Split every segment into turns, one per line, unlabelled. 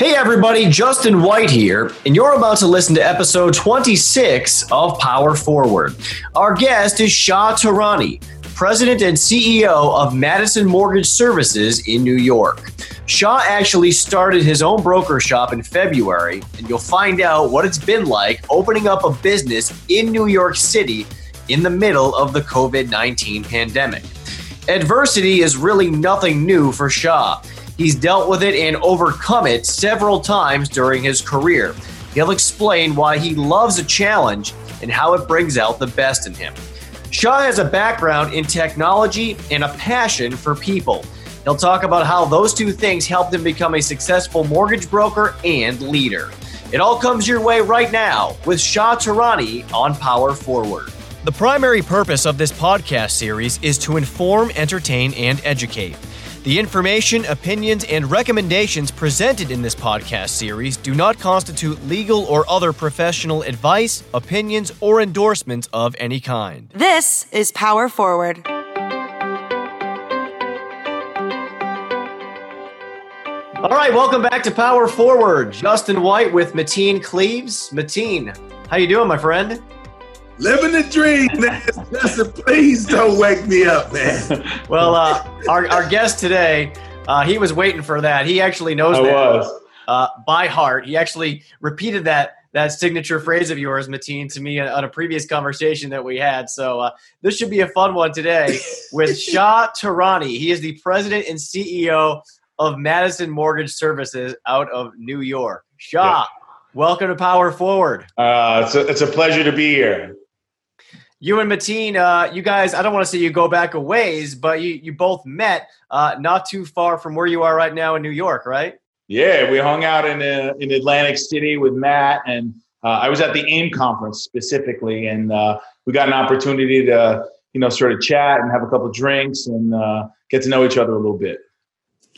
Hey everybody, Justin White here, and you're about to listen to episode 26 of Power Forward. Our guest is Shah Tehrani, President and CEO of Madison Mortgage Services in New York. Shah actually started his own broker shop in February, and you'll find out what it's been like opening up a business in New York City in the middle of the COVID 19 pandemic. Adversity is really nothing new for Shah. He's dealt with it and overcome it several times during his career. He'll explain why he loves a challenge and how it brings out the best in him. Shah has a background in technology and a passion for people. He'll talk about how those two things helped him become a successful mortgage broker and leader. It all comes your way right now with Shah Tehrani on Power Forward. The primary purpose of this podcast series is to inform, entertain, and educate. The information, opinions, and recommendations presented in this podcast series do not constitute legal or other professional advice, opinions, or endorsements of any kind.
This is Power Forward.
All right, welcome back to Power Forward. Justin White with Mateen Cleaves. Mateen, how you doing, my friend?
Living the dream, man. Justin, please don't wake me up, man.
well, uh, our, our guest today, uh, he was waiting for that. He actually knows
I
that
was.
Uh, by heart. He actually repeated that that signature phrase of yours, Mateen, to me on a previous conversation that we had. So uh, this should be a fun one today with Shah Tehrani. He is the president and CEO of Madison Mortgage Services out of New York. Shah, yeah. welcome to Power Forward.
Uh, it's, a, it's a pleasure to be here
you and Mateen, uh, you guys, I don't want to say you go back a ways, but you, you both met uh, not too far from where you are right now in New York, right?
Yeah, we hung out in uh, in Atlantic City with Mat, and uh, I was at the AIME conference specifically, and uh, we got an opportunity to you know sort of chat and have a couple drinks and uh, get to know each other a little bit.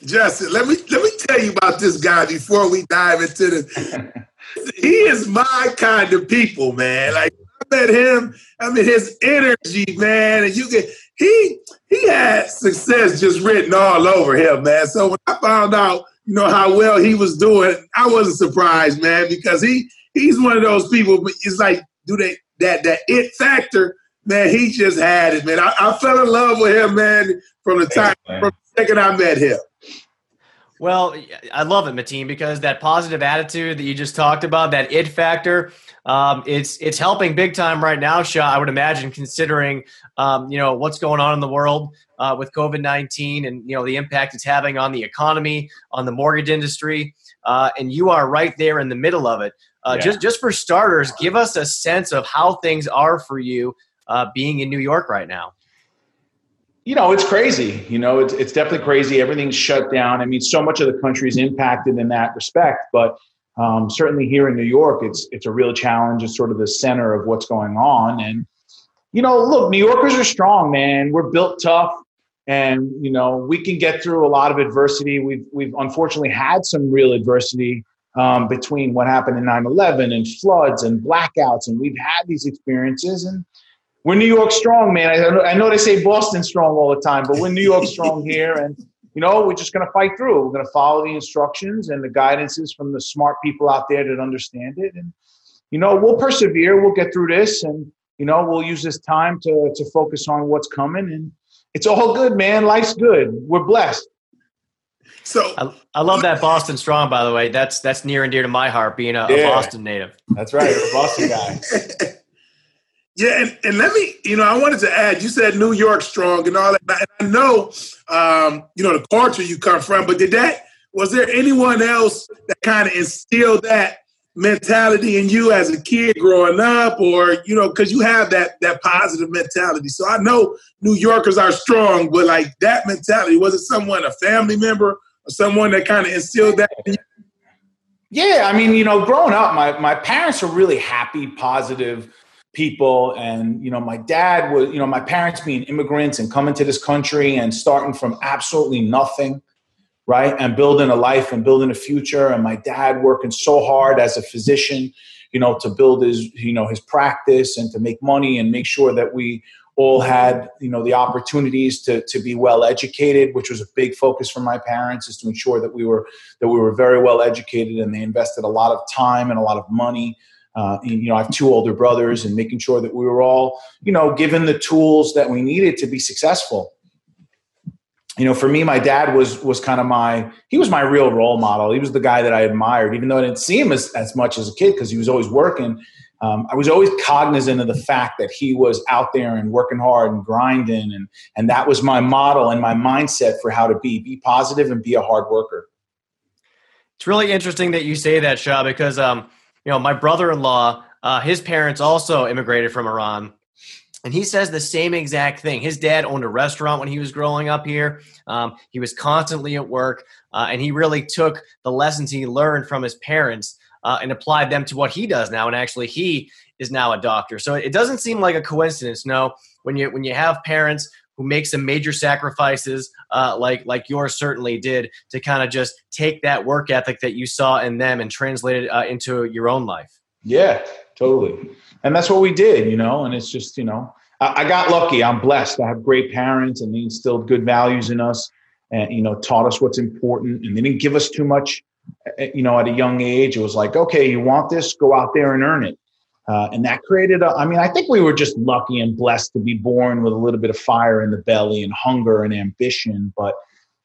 Justin, let me let me tell you about this guy before we dive into this. he is my kind of people, man. Like met him, I mean, his energy, man, and you get he he had success just written all over him, man. So when I found out, you know, how well he was doing, I wasn't surprised, man, because he he's one of those people. But it's like, do they that that it factor? Man, he just had it, man. I, I fell in love with him, man, from the time from the second I met him.
Well, I love it, Mateen, because that positive attitude that you just talked about, that it factor, um, it's it's helping big time right now, Shah. I would imagine, considering um, you know what's going on in the world uh, with COVID nineteen and you know the impact it's having on the economy, on the mortgage industry, uh, and you are right there in the middle of it. Uh, yeah. Just just for starters, give us a sense of how things are for you uh, being in New York right now
you know, it's crazy. You know, it's, it's definitely crazy. Everything's shut down. I mean, so much of the country is impacted in that respect. But um, certainly here in New York, it's it's a real challenge. It's sort of the center of what's going on. And you know, look, New Yorkers are strong, man. We're built tough, and you know, we can get through a lot of adversity. We've we've unfortunately had some real adversity um, between what happened in 9/11 and floods and blackouts, and we've had these experiences and we're New York strong, man. I, I know they say Boston strong all the time, but we're New York strong here. And, you know, we're just going to fight through. We're going to follow the instructions and the guidances from the smart people out there that understand it. And, you know, we'll persevere. We'll get through this. And, you know, we'll use this time to, to focus on what's coming. And it's all good, man. Life's good. We're blessed.
So I, I, love that Boston strong. By the way, that's that's near and dear to my heart. Being a, yeah. a Boston native.
That's right, a Boston guy.
Yeah, and, and let me, you know, I wanted to add, you said New York strong and all that. And I know, um, you know, the culture you come from, but did that, was there anyone else that kind of instilled that mentality in you as a kid growing up or, you know, because you have that that positive mentality. So I know New Yorkers are strong, but like that mentality, was it someone, a family member or someone that kind of instilled that
Yeah, I mean, you know, growing up, my, my parents are really happy, positive, people and you know my dad was you know my parents being immigrants and coming to this country and starting from absolutely nothing right and building a life and building a future and my dad working so hard as a physician you know to build his you know his practice and to make money and make sure that we all had you know the opportunities to to be well educated, which was a big focus for my parents, is to ensure that we were that we were very well educated, and they invested a lot of time and a lot of money. Uh, you know, I have two older brothers, and making sure that we were all you know given the tools that we needed to be successful you know, for me, my dad was was kind of my he was my real role model. He was the guy that I admired, even though I didn't see him as, as much as a kid because he was always working. Um, I was always cognizant of the fact that he was out there and working hard and grinding, and and that was my model and my mindset for how to be be positive and be a hard worker.
It's really interesting that you say that, Shah, because um, you know my brother-in-law, uh, his parents also immigrated from Iran, and he says the same exact thing. His dad owned a restaurant when he was growing up here. Um, he was constantly at work, uh, and he really took the lessons he learned from his parents uh, and applied them to what he does now. And actually, he is now a doctor. So it doesn't seem like a coincidence. No, when you when you have parents who make some major sacrifices, uh, like like yours certainly did, to kind of just take that work ethic that you saw in them and translate it uh, into your own life.
Yeah, totally and that's what we did, you know. And it's just, you know, I, I, got lucky. I'm blessed. I have great parents, and they instilled good values in us, and you know, taught us what's important. And they didn't give us too much, eh, you know, at a young age. It was like, okay, you want this, go out there and earn it. Uh, and that created a, I mean, I think we were just lucky and blessed to be born with a little bit of fire in the belly and hunger and ambition. But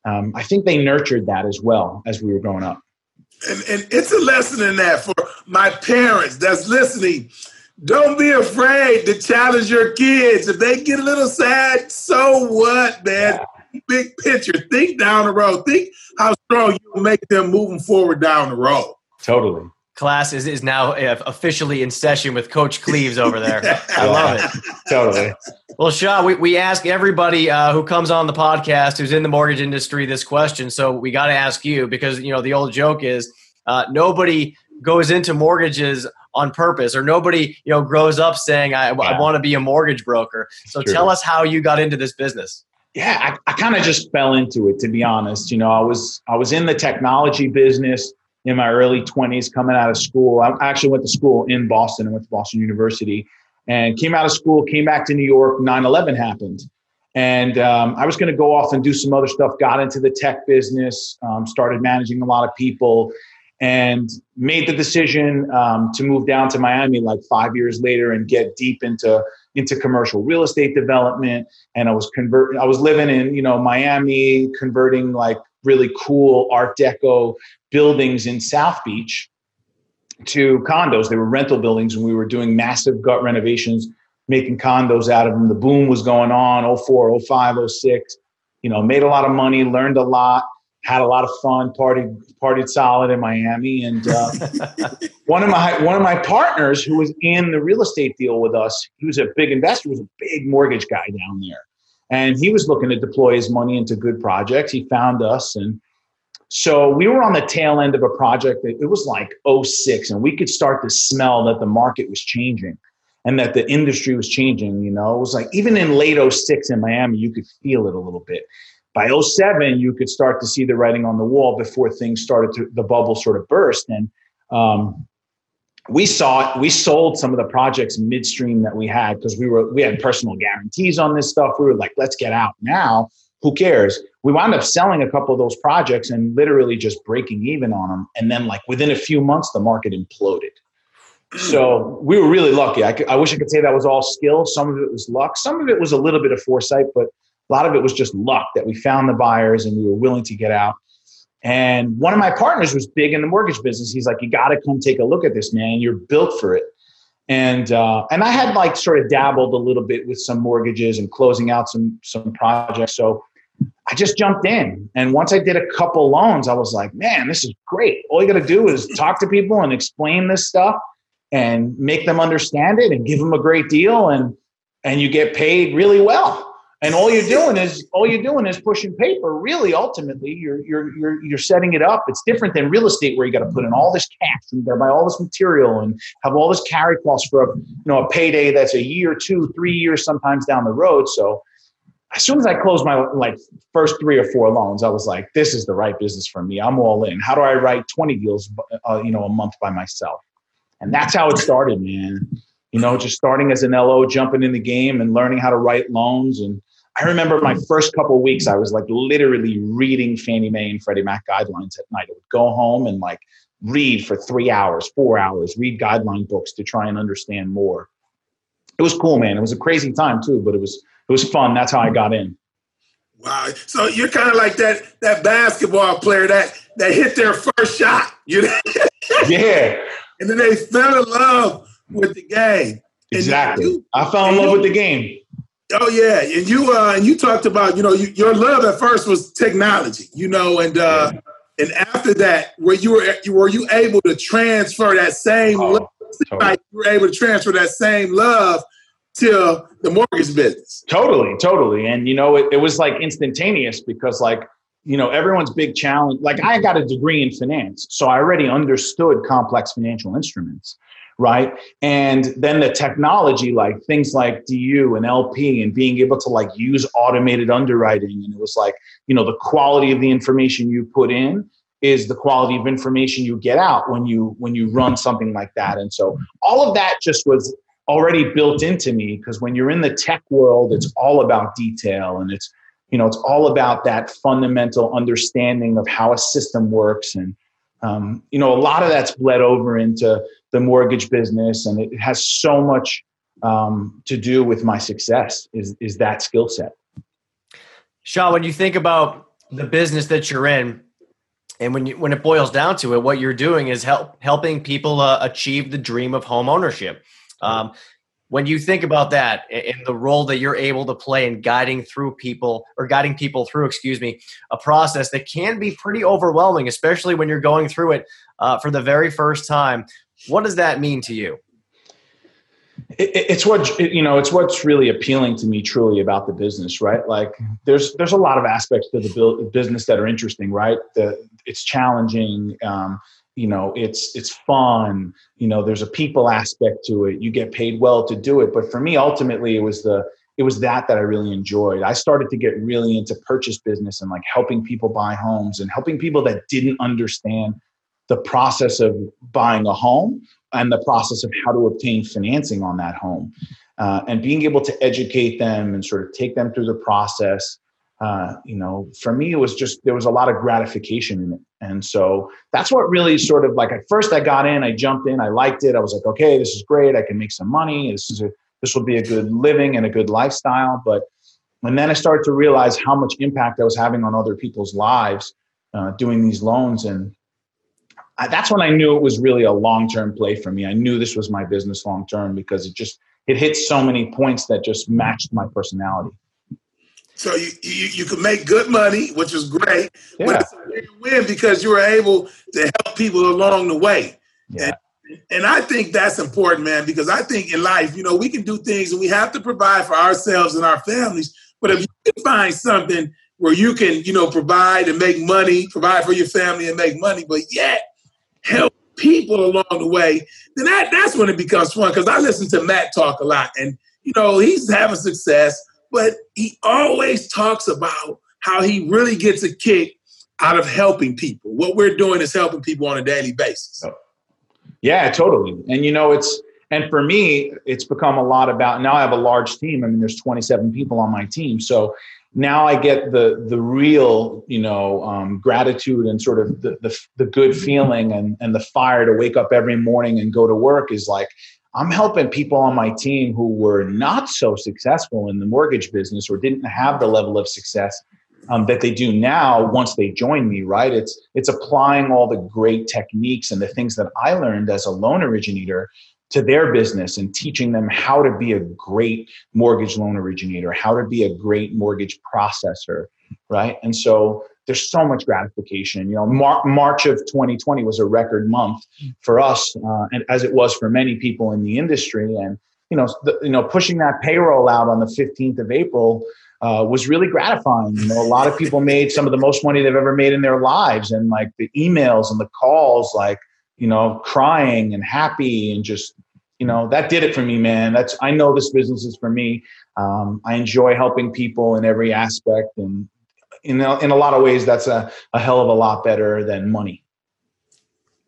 um, I think they nurtured that as well as we were growing up.
And, and it's a lesson in that for my parents that's listening don't be afraid to challenge your kids. If they get a little sad, so what, man? Big picture. Think down the road. Think how strong you will make them moving forward down the road.
Totally.
Class is, is now uh, officially in session with Coach Cleaves over there. I love it.
totally.
Well, Shah, we, we ask everybody uh, who comes on the podcast who's in the mortgage industry this question. So we got to ask you because, you know, the old joke is uh, nobody goes into mortgages on purpose or nobody you know grows up saying i, yeah. I want to be a mortgage broker so True. tell us how you got into this business
yeah i, I kind of just fell into it to be honest you know i was i was in the technology business in my early 20s coming out of school i actually went to school in boston and went to boston university and came out of school came back to new york 9-11 happened and um, i was going to go off and do some other stuff got into the tech business um, started managing a lot of people and made the decision um, to move down to Miami like five years later and get deep into into commercial real estate development. And I was convert I was living in you know Miami, converting like really cool Art Deco buildings in South Beach to condos. They were rental buildings, and we were doing massive gut renovations, making condos out of them. The boom was going on 04, 05, 06. You know, made a lot of money, learned a lot had a lot of fun, partied partied solid in Miami, and uh, one of my one of my partners who was in the real estate deal with us, he was a big investor, was a big mortgage guy down there, and he was looking to deploy his money into good projects. He found us, and so we were on the tail end of a project. That, it was like 06, and we could start to smell that the market was changing. And that the industry was changing, you know, it was like even in late 06 in Miami, you could feel it a little bit by 07 you could start to see the writing on the wall before things started to the bubble sort of burst and um, we saw it we sold some of the projects midstream that we had because we were we had personal guarantees on this stuff we were like let's get out now who cares we wound up selling a couple of those projects and literally just breaking even on them and then like within a few months the market imploded so we were really lucky I, I wish i could say that was all skill some of it was luck some of it was a little bit of foresight but a lot of it was just luck that we found the buyers and we were willing to get out. And one of my partners was big in the mortgage business. He's like, "You got to come take a look at this, man. You're built for it." And uh, and I had like sort of dabbled a little bit with some mortgages and closing out some some projects. So I just jumped in. And once I did a couple loans, I was like, "Man, this is great. All you got to do is talk to people and explain this stuff and make them understand it and give them a great deal and and you get paid really well." and all you're doing is all you're doing is pushing paper really ultimately you're you're you're you're setting it up it's different than real estate where you got to put in all this cash and you got to buy all this material and have all this carry costs for a you know a payday that's a year two three years sometimes down the road so as soon as i closed my like first three or four loans i was like this is the right business for me i'm all in how do i write 20 deals uh, you know a month by myself and that's how it started man you know, just starting as an LO, jumping in the game and learning how to write loans. And I remember my first couple weeks, I was like literally reading Fannie Mae and Freddie Mac guidelines at night. I would go home and like read for three hours, four hours, read guideline books to try and understand more. It was cool, man. It was a crazy time too, but it was it was fun. That's how I got in.
Wow. So you're kind of like that that basketball player that that hit their first shot, you know?
yeah.
And then they fell in love with the game.
Exactly. You, I fell in love you, with the game.
Oh yeah, and you uh, and you talked about you know you, your love at first was technology, you know, and uh, yeah. and after that, were you were were you able to transfer that same oh, love, totally. like you were able to transfer that same love to the mortgage business?
Totally, totally, and you know it, it was like instantaneous because like you know everyone's big challenge. Like I got a degree in finance, so I already understood complex financial instruments right? And then the technology, like things like DU and LP, and being able to like use automated underwriting. And it was like, you know, the quality of the information you put in is the quality of information you get out when you when you run something like that. And so all of that just was already built into me because when you're in the tech world, it's all about detail and it's you know it's all about that fundamental understanding of how a system works and um, you know a lot of that's bled over into the mortgage business, and it has so much um, to do with my success. Is is that skill set?
Shah, when you think about the business that you're in, and when you when it boils down to it, what you're doing is help helping people uh, achieve the dream of home ownership. Um, when you think about that and the role that you're able to play in guiding through people or guiding people through excuse me a process that can be pretty overwhelming especially when you're going through it uh, for the very first time what does that mean to you?
It, it's what you know. It's what's really appealing to me, truly, about the business, right? Like, there's there's a lot of aspects to the business that are interesting, right? The it's challenging. Um, you know, it's it's fun. You know, there's a people aspect to it. You get paid well to do it. But for me, ultimately, it was the it was that that I really enjoyed. I started to get really into purchase business and like helping people buy homes and helping people that didn't understand the process of buying a home and the process of how to obtain financing on that home uh, and being able to educate them and sort of take them through the process uh, you know for me it was just there was a lot of gratification in it. And so that's what really sort of like at first i got in i jumped in i liked it. I was like okay this is great. I can make some money. This is a this will be a good living and a good lifestyle. But and then i started to realize how much impact i was having on other people's lives uh, doing these loans. And I, that's when I knew it was really a long term play for me. I knew this was my business long term because it just it hit so many points that just matched my personality.
So you you, you could make good money, which is great. Yeah. But it's a win because you were able to help people along the way. Yeah. And, and I think that's important, man, because I think in life, you know, we can do things and we have to provide for ourselves and our families. But if you can find something where you can, you know, provide and make money, provide for your family and make money, but yet help people along the way, then that, that's when it becomes fun. Because I listen to Mat talk a lot, and you know he's having success, but he always talks about how he really gets a kick out of helping people. What we're doing is helping people on a daily basis.
Yeah, totally. And you know, it's and for me, it's become a lot about now I have a large team. I mean, there's 27 people on my team. So now I get the the real you know um, gratitude and sort of the, the, the good feeling and and the fire to wake up every morning and go to work is like I'm helping people on my team who were not so successful in the mortgage business or didn't have the level of success um, that they do now once they join me right it's it's applying all the great techniques and the things that i learned as a loan originator to their business and teaching them how to be a great mortgage loan originator, how to be a great mortgage processor, right? And so there's so much gratification. You know, Mar- March of 2020 was a record month for us, uh, and as it was for many people in the industry. And you know, the, you know, pushing that payroll out on the 15th of April uh, was really gratifying. You know, a lot of people made some of the most money they've ever made in their lives, and like the emails and the calls, like you know, crying and happy and just, you know, that did it for me, man. That's, I know this business is for me. Um, I enjoy helping people in every aspect. And in a, in a lot of ways, that's a, a hell of a lot better than money.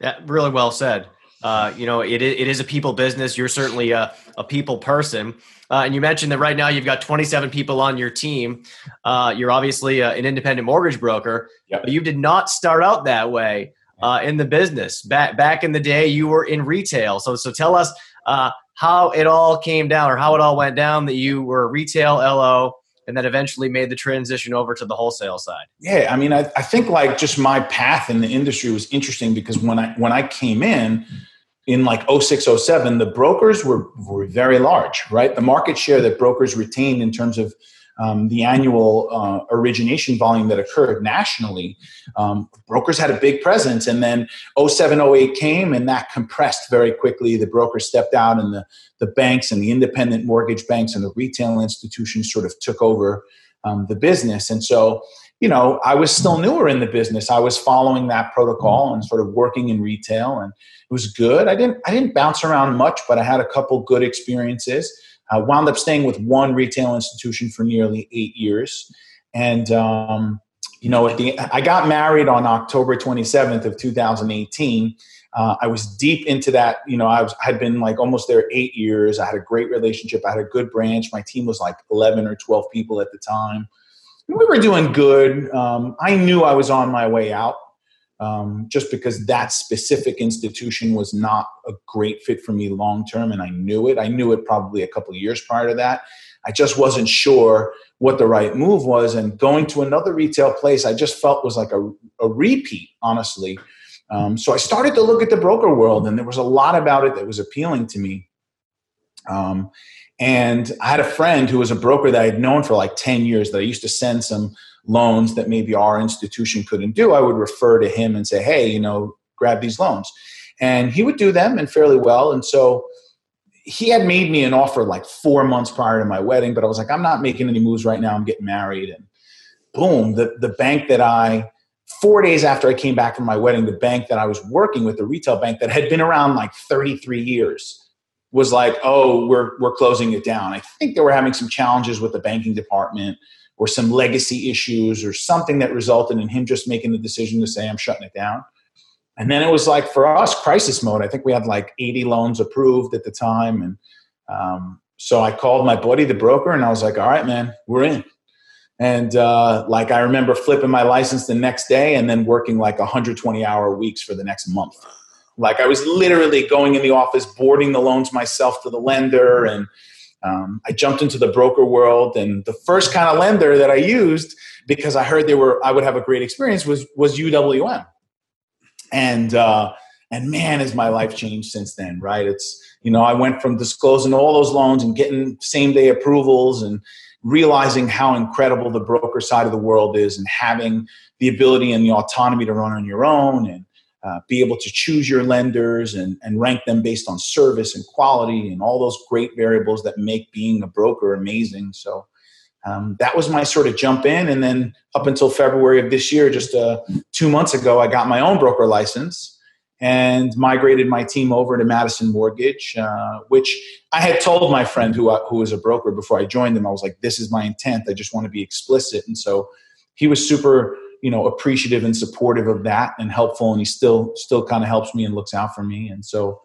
Yeah, really well said. uh, you know, it, it is a people business. You're certainly a, a people person. Uh, and you mentioned that right now you've got 27 people on your team. Uh, you're obviously uh, an independent mortgage broker, yep. but you did not start out that way uh, in the business. Back back in the day, you were in retail. So so tell us uh, how it all came down, or how it all went down that you were retail LO and then eventually made the transition over to the wholesale side?
Yeah, I mean, I, I think like just my path in the industry was interesting because when I when I came in in like 06, 07, the brokers were, were very large, right? The market share that brokers retained in terms of um, the annual uh, origination volume that occurred nationally, um, brokers had a big presence. And then 07, 08 came and that compressed very quickly. The brokers stepped out and the, the banks and the independent mortgage banks and the retail institutions sort of took over um, the business. And so, you know, I was still newer in the business. I was following that protocol and sort of working in retail and it was good. I didn't, I didn't bounce around much, but I had a couple good experiences. I wound up staying with one retail institution for nearly eight years. And, um, you know, the, I got married on October 27th of 2018. Uh, I was deep into that. You know, I was had been like almost there eight years. I had a great relationship. I had a good branch. My team was like 11 or 12 people at the time. we were doing good. Um, I knew I was on my way out um, just because that specific institution was not a great fit for me long term, and I knew it. I knew it probably a couple years prior to that. I just wasn't sure what the right move was, and going to another retail place, I just felt was like a, a repeat, honestly. Um, so I started to look at the broker world, and there was a lot about it that was appealing to me. Um, and I had a friend who was a broker that I had known for like 10 years that I used to send some loans that maybe our institution couldn't do, I would refer to him and say, hey, you know, grab these loans. And he would do them and fairly well. And so he had made me an offer like four months prior to my wedding, but I was like, I'm not making any moves right now. I'm getting married. And boom, the, the bank that I, four days after I came back from my wedding, the bank that I was working with, the retail bank that had been around like 33 years, was like, oh, we're, we're closing it down. I think they were having some challenges with the banking department or some legacy issues or something that resulted in him just making the decision to say, I'm shutting it down. And then it was like for us, crisis mode. I think we had like 80 loans approved at the time. And um, so I called my buddy, the broker, and I was like, all right, man, we're in. And uh, like I remember flipping my license the next day and then working like 120 hour weeks for the next month. Like I was literally going in the office, boarding the loans myself to the lender and um, I jumped into the broker world, and the first kind of lender that I used because I heard they were I would have a great experience was was UWM, and uh, and man, has my life changed since then. Right? It's you know I went from disclosing all those loans and getting same day approvals and realizing how incredible the broker side of the world is and having the ability and the autonomy to run on your own and uh, be able to choose your lenders and, and rank them based on service and quality and all those great variables that make being a broker amazing. So um, that was my sort of jump in. And then up until February of this year, just uh, two months ago, I got my own broker license and migrated my team over to Madison Mortgage, uh, which I had told my friend who, uh, who was a broker before I joined them. I was like, this is my intent. I just want to be explicit. And so he was super you know appreciative and supportive of that and helpful and he still still kind of helps me and looks out for me. And so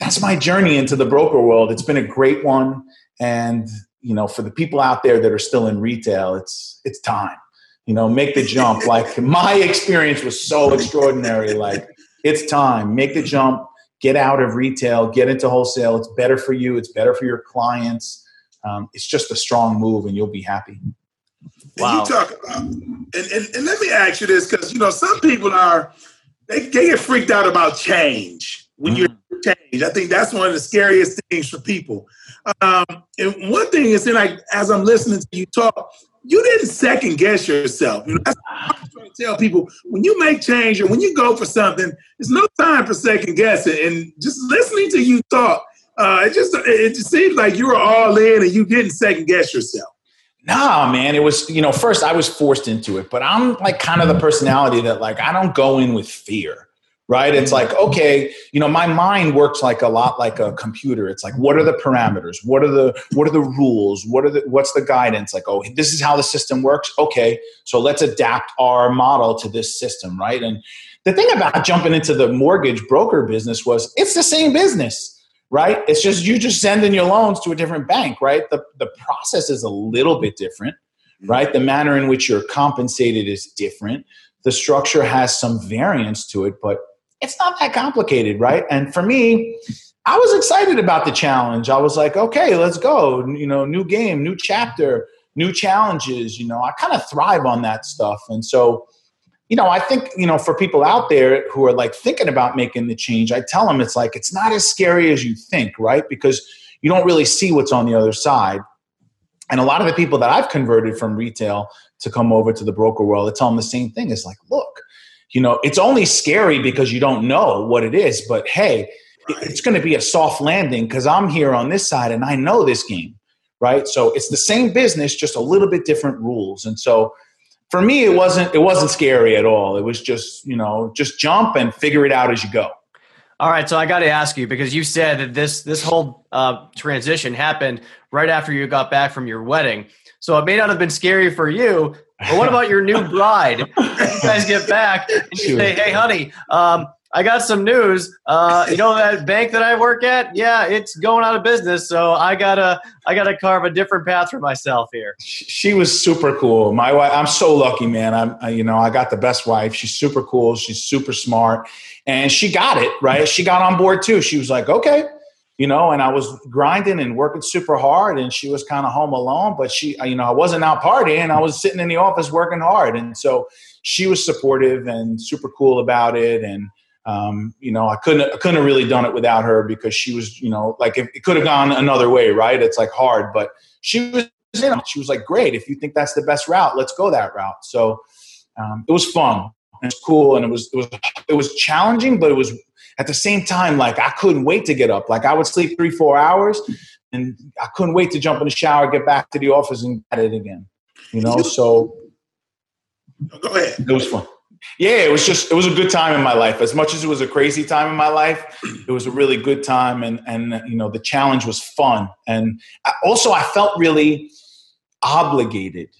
that's my journey into the broker world. It's been a great one. And you know for the people out there that are still in retail it's it's time. You know make the jump. Like my experience was so extraordinary. Like it's time. Make the jump. Get out of retail. Get into wholesale. It's better for you. It's better for your clients. Um, it's just a strong move and you'll be happy
Wow. And you talk about, and, and, and let me ask you this, because you know some people are they, they get freaked out about change when mm. you change. I think that's one of the scariest things for people. Um, and one thing is, I, as I'm listening to you talk, you didn't second guess yourself. You know, that's what I'm trying to tell people. When you make change or when you go for something, there's no time for second guessing. And just listening to you talk, uh, it just it just seems like you were all in and you didn't second guess yourself.
Nah, man. It was, you know, first I was forced into it, but I'm like kind of the personality that like I don't go in with fear, right? It's like, okay, you know, my mind works like a lot like a computer. It's like, what are the parameters? What are the what are the rules? What are the what's the guidance? Like, oh, this is how the system works. Okay, so let's adapt our model to this system, right? And the thing about jumping into the mortgage broker business was it's the same business right? It's just you just sending your loans to a different bank, right? The the process is a little bit different, mm-hmm. right? The manner in which you're compensated is different. The structure has some variance to it, but it's not that complicated, right? And for me, I was excited about the challenge. I was like, okay, let's go. You know, new game, new chapter, new challenges. You know, I kind of thrive on that stuff. And so you know, I think, you know, for people out there who are like thinking about making the change, I tell them it's like, it's not as scary as you think, right? Because you don't really see what's on the other side. And a lot of the people that I've converted from retail to come over to the broker world, I tell them the same thing. It's like, look, you know, it's only scary because you don't know what it is, but hey, it's going to be a soft landing because I'm here on this side and I know this game, right? So it's the same business, just a little bit different rules. And so, for me it wasn't it wasn't scary at all. It was just you know just jump and figure it out as you go.
All right so i got to ask you because you said that this this whole uh, transition happened right after you got back from your wedding. So it may not have been scary for you but what about your new bride? You guys get back and you say hey honey um, I got some news. Uh, you know that bank that I work at? Yeah, it's going out of business. So I gotta, I gotta carve a different path for myself here.
She was super cool. My wife, I'm so lucky, man. I'm, I, you know, I got the best wife. She's super cool. She's super smart, and she got it right. She got on board too. She was like, okay, you know. And I was grinding and working super hard, and she was kind of home alone. But she, you know, I wasn't out partying. I was sitting in the office working hard, and so she was supportive and super cool about it, and um, you know, I couldn't I couldn't have really done it without her because she was, you know, like it could have gone another way, right? It's like hard, but she was you know, she was like, great, if you think that's the best route, let's go that route. So um, it was fun. It was cool, and it was it was it was challenging, but it was at the same time like I couldn't wait to get up. Like I would sleep three four hours, and I couldn't wait to jump in the shower, get back to the office, and get it again. You know, so
go ahead.
It was fun yeah, it was just it was a good time in my life. As much as it was a crazy time in my life, it was a really good time, and and you know the challenge was fun, and also I felt really obligated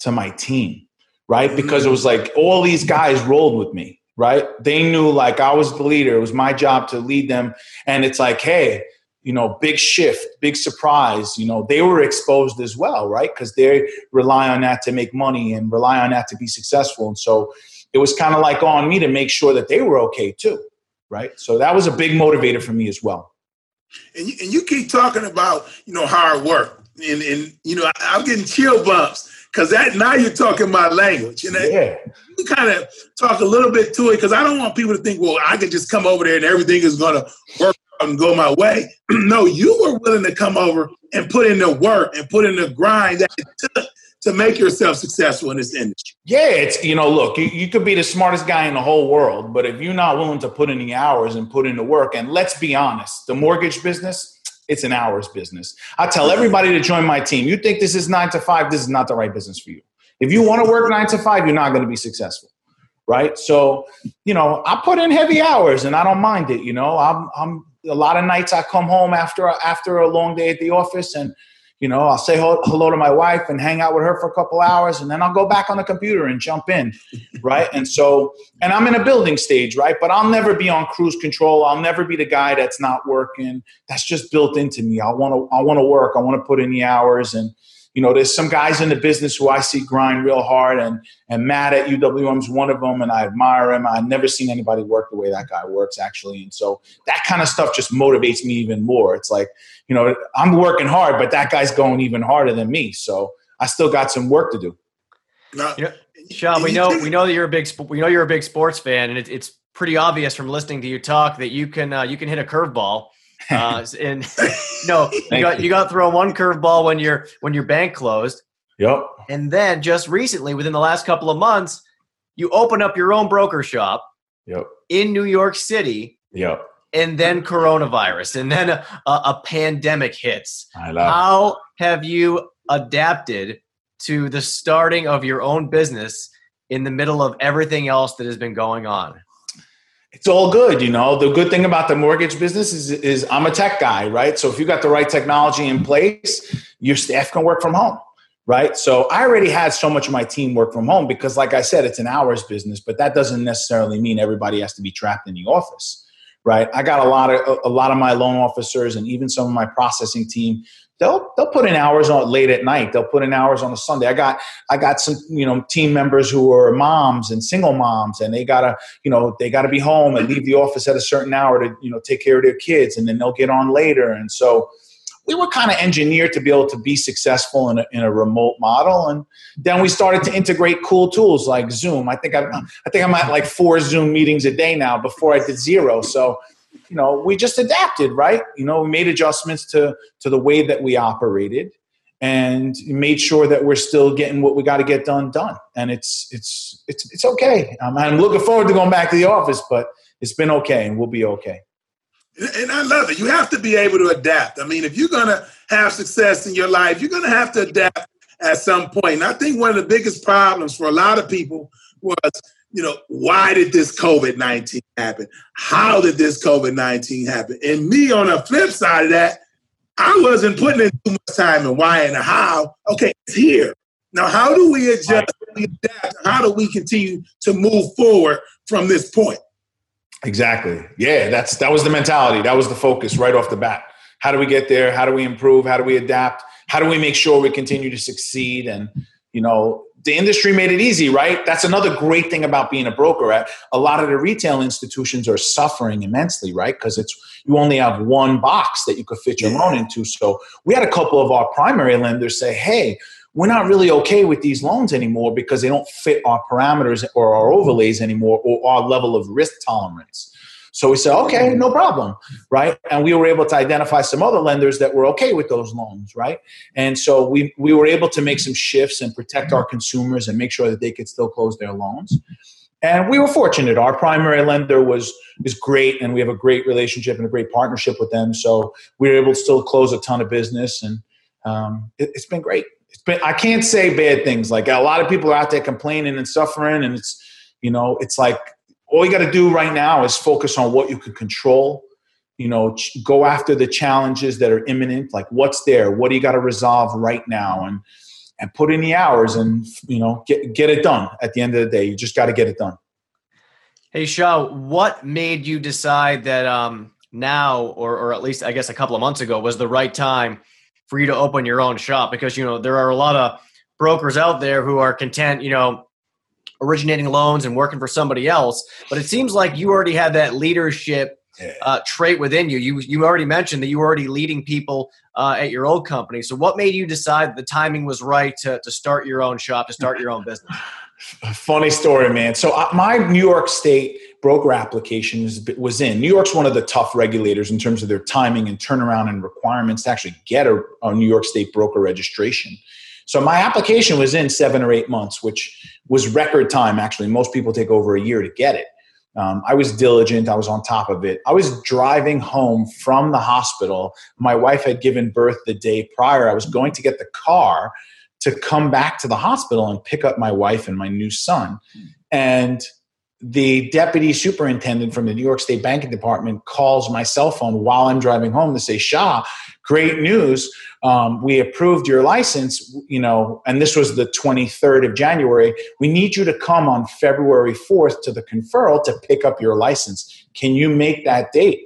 to my team, right? Because it was like all these guys rolled with me, right? They knew like I was the leader. It was my job to lead them, and it's like, hey, you know, big shift, big surprise. You know, they were exposed as well, right? Because they rely on that to make money and rely on that to be successful, and so it was kind of like on me to make sure that they were okay too, right? So that was a big motivator for me as well.
And you, and you keep talking about you know hard work, and and you know I, am getting chill bumps because that now you're talking my language, and yeah. you kind of talk a little bit to it because I don't want people to think, well, I can just come over there and everything is going to work and go my way. no, you were willing to come over and put in the work and put in the grind that it took to make yourself successful in this industry?
Yeah, it's you know, look, you, you, could be the smartest guy in the whole world, but if you're not willing to put in the hours and put in the work, and let's be honest, the mortgage business, it's an hours business. I tell everybody to join my team. You think this is nine to five, this is not the right business for you. If you want to work nine to five, you're not going to be successful. Right. So, you know, I put in heavy hours and I don't mind it. You know, I'm, I'm a lot of nights I come home after, after a long day at the office and, you know, I'll say hello to my wife and hang out with her for a couple hours, and then I'll go back on the computer and jump in, right? and so, and I'm in a building stage, right? But I'll never be on cruise control. I'll never be the guy that's not working. That's just built into me. I want to, I want to work. I want to put in the hours, and you know, there's some guys in the business who I see grind real hard, and and Mat at UWM's one of them, and I admire him. I've never seen anybody work the way that guy works, actually, and so that kind of stuff just motivates me even more. It's like, you know, I'm working hard, but that guy's going even harder than me, so I still got some work to do.
Now, you know, Sean, we know we know that you're a big we know you're a big sports fan, and it, it's pretty obvious from listening to you talk that you can uh, you can hit a curveball. Uh, and no, you got you got thrown one curveball when your when your bank closed.
Yep.
And then just recently, within the last couple of months, you open up your own broker shop.
Yep.
In New York City.
Yep.
And then coronavirus, and then a, a pandemic hits. How have you adapted to the starting of your own business in the middle of everything else that has been going on?
it's all good. You know, the good thing about the mortgage business is, is I'm a tech guy, right? So if you got the right technology in place, your staff can work from home, right? So I already had so much of my team work from home because, like I said, it's an hours business, but that doesn't necessarily mean everybody has to be trapped in the office, right? I got a lot of a lot of my loan officers and even some of my processing team. They'll they'll put in hours on late at night. They'll put in hours on a Sunday. I got I got some you know team members who are moms and single moms, and they gotta you know they gotta be home and leave the office at a certain hour to you know take care of their kids, and then they'll get on later. And so we were kind of engineered to be able to be successful in a, in a remote model. And then we started to integrate cool tools like zoom. I think i'm i think i'm at like four zoom meetings a day now before i did zero. So you know we just adapted right? You know we made adjustments to to the way that we operated and made sure that we're still getting what we got to get done done. And it's it's it's it's okay. I'm, I'm looking forward to going back to the office but it's been okay and we'll be okay
and I love it. You have to be able to adapt. I mean, if you're going to have success in your life, you're going to have to adapt at some point. And I think one of the biggest problems for a lot of people was, you know, why did this COVID 19 happen? How did this COVID 19 happen? And me on the flip side of that, I wasn't putting in too much time in why and how. Okay, it's here. Now, how do we adjust, we adapt? How do we continue to move forward from this point?
Exactly. Yeah, that's that was the mentality. That was the focus right off the bat. How do we get there? How do we improve? How do we adapt? How do we make sure we continue to succeed? And you know, the industry made it easy, right? That's another great thing about being a broker. At A lot of the retail institutions are suffering immensely, right? Because it's you only have one box that you could fit your loan into. So we had a couple of our primary lenders say, "Hey, we're not really okay with these loans anymore because they don't fit our parameters or our overlays anymore or our level of risk tolerance. So we said, okay, no problem, right? And we were able to identify some other lenders that were okay with those loans, right? And so we, we were able to make some shifts and protect our consumers and make sure that they could still close their loans. And we were fortunate. Our primary lender was is great, and we have a great relationship and a great partnership with them. So we were able to still close a ton of business, and um, it, it's been great I can't say bad things. Like a lot of people are out there complaining and suffering, and it's you know, it's like all you got to do right now is focus on what you can control. You know, go after the challenges that are imminent. Like what's there? What do you got to resolve right now? And and put in the hours and you know get get it done. At the end of the day, you just got to get it done.
Hey Shah, what made you decide that um, now, or or at least I guess a couple of months ago, was the right time? For you to open your own shop because you know there are a lot of brokers out there who are content, you know, originating loans and working for somebody else. But it seems like you already had that leadership uh, trait within you. You you already mentioned that you were already leading people uh, at your old company. So what made you decide the timing was right to to start your own shop, to start your own business?
Funny story, man. So uh, my New York State broker application was in. New York's one of the tough regulators in terms of their timing and turnaround and requirements to actually get a, a New York State broker registration. So my application was in seven or eight months, which was record time. Actually, most people take over a year to get it. Um, I was diligent. I was on top of it. I was driving home from the hospital. My wife had given birth the day prior. I was going to get the car to come back to the hospital and pick up my wife and my new son. And the deputy superintendent from the New York State Banking Department calls my cell phone while I'm driving home to say, Shah, great news. Um, we approved your license, you know, and this was the 23rd of January. We need you to come on February 4th to the conferral to pick up your license. Can you make that date?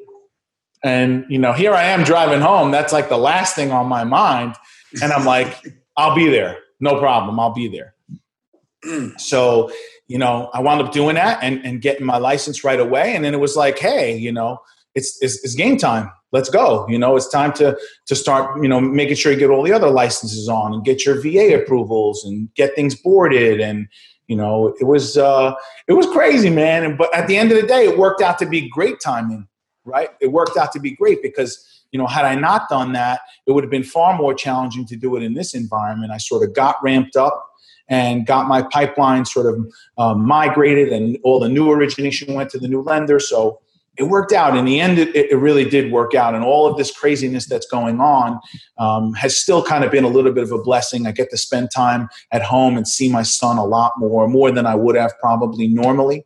And, you know, here I am driving home. That's like the last thing on my mind. And I'm like, I'll be there. No problem. I'll be there. so you know, I wound up doing that and, and getting my license right away. And then it was like, hey, you know, it's, it's, it's game time. Let's go. You know, it's time to to start, you know, making sure you get all the other licenses on and get your VA approvals and get things boarded. And, you know, it was uh it was crazy, man. And but at the end of the day, it worked out to be great timing, right? It worked out to be great because you know, had I not done that, it would have been far more challenging to do it in this environment. I sort of got ramped up and got my pipeline sort of um, migrated, and all the new origination went to the new lender. So it worked out. In the end, it, it really did work out. And all of this craziness that's going on um, has still kind of been a little bit of a blessing. I get to spend time at home and see my son a lot more, more than I would have probably normally.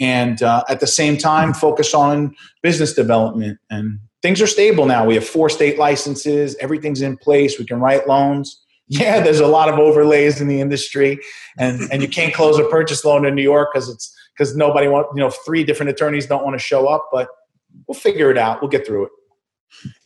And uh, at the same time, focus on business development. And things are stable now. We have four state licenses, everything's in place. We can write loans yeah, there's a lot of overlays in the industry, and and you can't close a purchase loan in New York because it's because nobody want you know three different attorneys don't want to show up, but we'll figure it out. We'll get through it.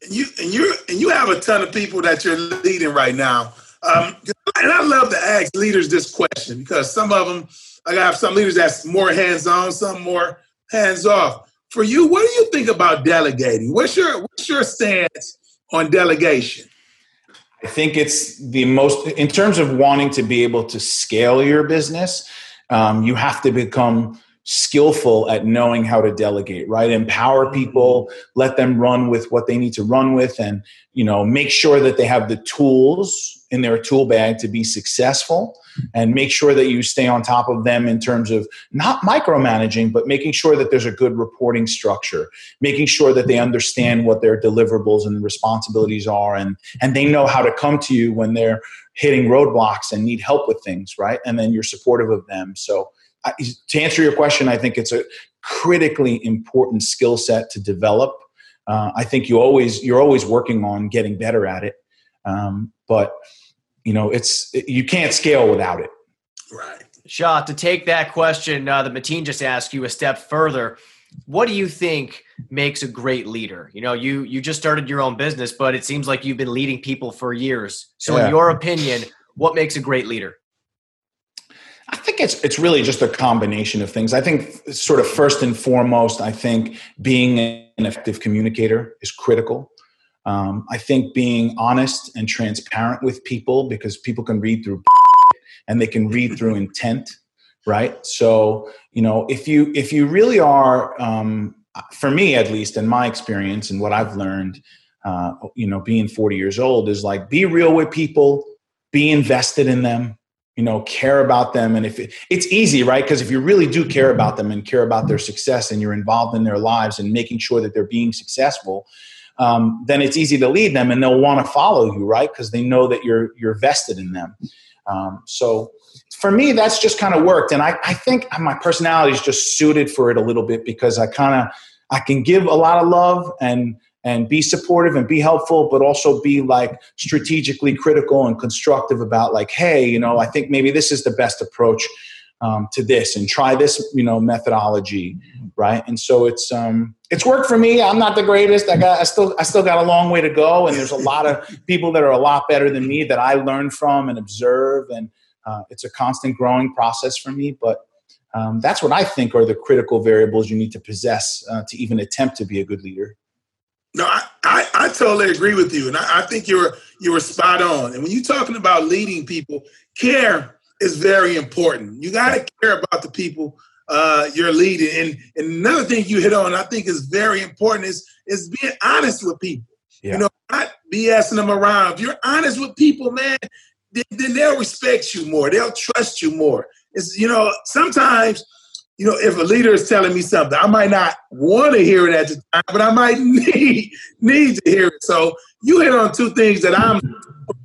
And you and you and you have a ton of people that you're leading right now. Um, and I love to ask leaders this question because some of them, I have some leaders that's more hands on, some more hands off. For you, what do you think about delegating? What's your what's your stance on delegation?
I think it's the most in terms of wanting to be able to scale your business. Um, you have to become skillful at knowing how to delegate right empower mm-hmm. people let them run with what they need to run with and you know make sure that they have the tools in their tool bag to be successful and make sure that you stay on top of them in terms of not micromanaging but making sure that there's a good reporting structure making sure that they understand what their deliverables and responsibilities are and and they know how to come to you when they're hitting roadblocks and need help with things right? And then you're supportive of them. So to answer your question, I think it's a critically important skill set to develop. Uh, I think you always you're always working on getting better at it, um, but you know it's you can't scale without it.
Right. Shah, to take that question uh, that Mateen just asked you a step further, what do you think makes a great leader? You know, you you just started your own business, but it seems like you've been leading people for years. So, yeah. in your opinion, what makes a great leader?
I think it's it's really just a combination of things. I think sort of first and foremost, I think being an effective communicator is critical. Um, I think being honest and transparent with people because people can read through and they can read through intent, right? So you know if you if you really are, um, for me at least, in my experience and what I've learned, uh, you know, being 40 years old is like be real with people, be invested in them you know care about them and if it, it's easy right because if you really do care about them and care about their success and you're involved in their lives and making sure that they're being successful um, then it's easy to lead them and they'll want to follow you right? Because they know that you're you're vested in them. Um, so for me that's just kind of worked. And I, I think my personality is just suited for it a little bit because i kind of i can give a lot of love and and be supportive and be helpful, but also be like strategically critical and constructive about like, hey, you know, I think maybe this is the best approach um, to this and try this, you know, methodology, right? And so it's um, it's worked for me. I'm not the greatest. I got I still I still got a long way to go, and there's a lot of people that are a lot better than me that I learn from and observe, and uh, it's a constant growing process for me. But um, that's what I think are the critical variables you need to possess uh, to even attempt to be a good leader.
No, I, I, I, totally agree with you, and I, I think you're you were spot on. And when you're talking about leading people, care is very important. You got to care about the people uh, you're leading. And, and another thing you hit on, I think is very important, is is being honest with people. Yeah. You know, not BSing them around. If you're honest with people, man, then, then they'll respect you more. They'll trust you more. It's you know sometimes you know, if a leader is telling me something, I might not want to hear it at the time, but I might need need to hear it. So you hit on two things that I'm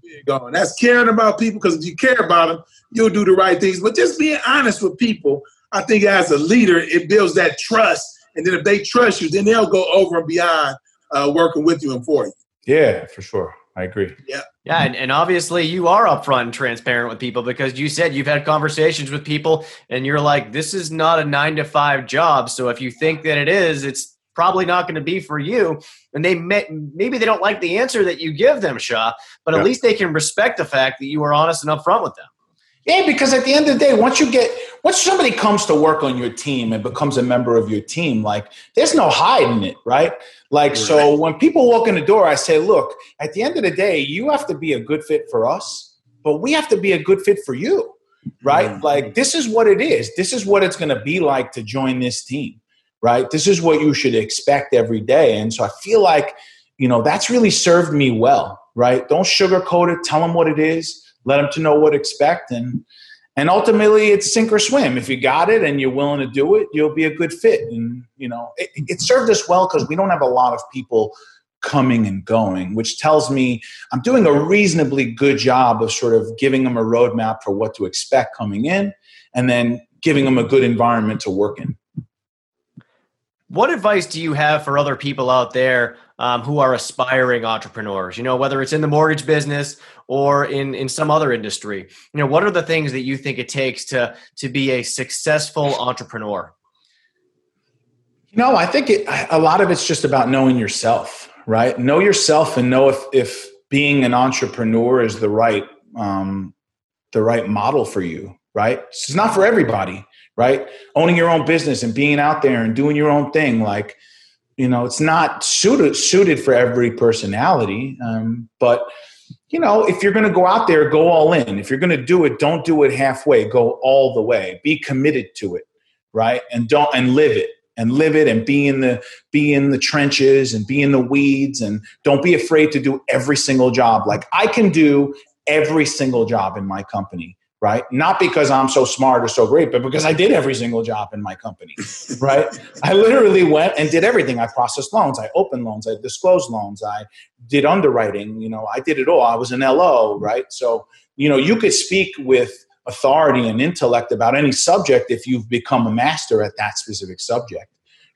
big on. That's caring about people because if you care about them, you'll do the right things. But just being honest with people, I think as a leader, it builds that trust. And then if they trust you, then they'll go over and beyond uh, working with you and for you.
Yeah, for sure. I agree.
Yeah.
Yeah. And, and obviously, you are upfront and transparent with people because you said you've had conversations with people and you're like, this is not a nine to five job. So if you think that it is, it's probably not going to be for you. And they may, maybe they don't like the answer that you give them, Shah, but at yeah. least they can respect the fact that you are honest and upfront with them.
Yeah, because at the end of the day, once you get once somebody comes to work on your team and becomes a member of your team, like there's no hiding it, right? Like so when people walk in the door, I say, look, at the end of the day, you have to be a good fit for us, but we have to be a good fit for you. Right? Mm-hmm. Like this is what it is. This is what it's gonna be like to join this team. Right? This is what you should expect every day. And so I feel like, you know, that's really served me well, right? Don't sugarcoat it, tell them what it is let them to know what to expect and and ultimately it's sink or swim. If you got it and you're willing to do it you'll be a good fit. And you know it, it served us well because we don't have a lot of people coming and going which tells me i'm doing a reasonably good job of sort of giving them a roadmap for what to expect coming in and then giving them a good environment to work in.
What advice do you have for other people out there um, who are aspiring entrepreneurs? You know, whether it's in the mortgage business or in in some other industry. You know, what are the things that you think it takes to to be a successful entrepreneur?
You know, I think it, a lot of it's just about knowing yourself, right? Know yourself and know if if being an entrepreneur is the right um, the right model for you, right? It's not for everybody, right? Owning your own business and being out there and doing your own thing, like you know, it's not suited suited for every personality. Um, but you know, if you're going to go out there, go all in. If you're going to do it, don't do it halfway. Go all the way. Be committed to it, right? And don't and live it and live it and be in the be in the trenches and be in the weeds and don't be afraid to do every single job like i can do every single job in my company right? Not because i'm so smart or so great but because i did every single job in my company right? I literally went and did everything. I processed loans i opened loans i disclosed loans i did underwriting you know i did it all. I was an lo right? So you know you could speak with authority and intellect about any subject if you've become a master at that specific subject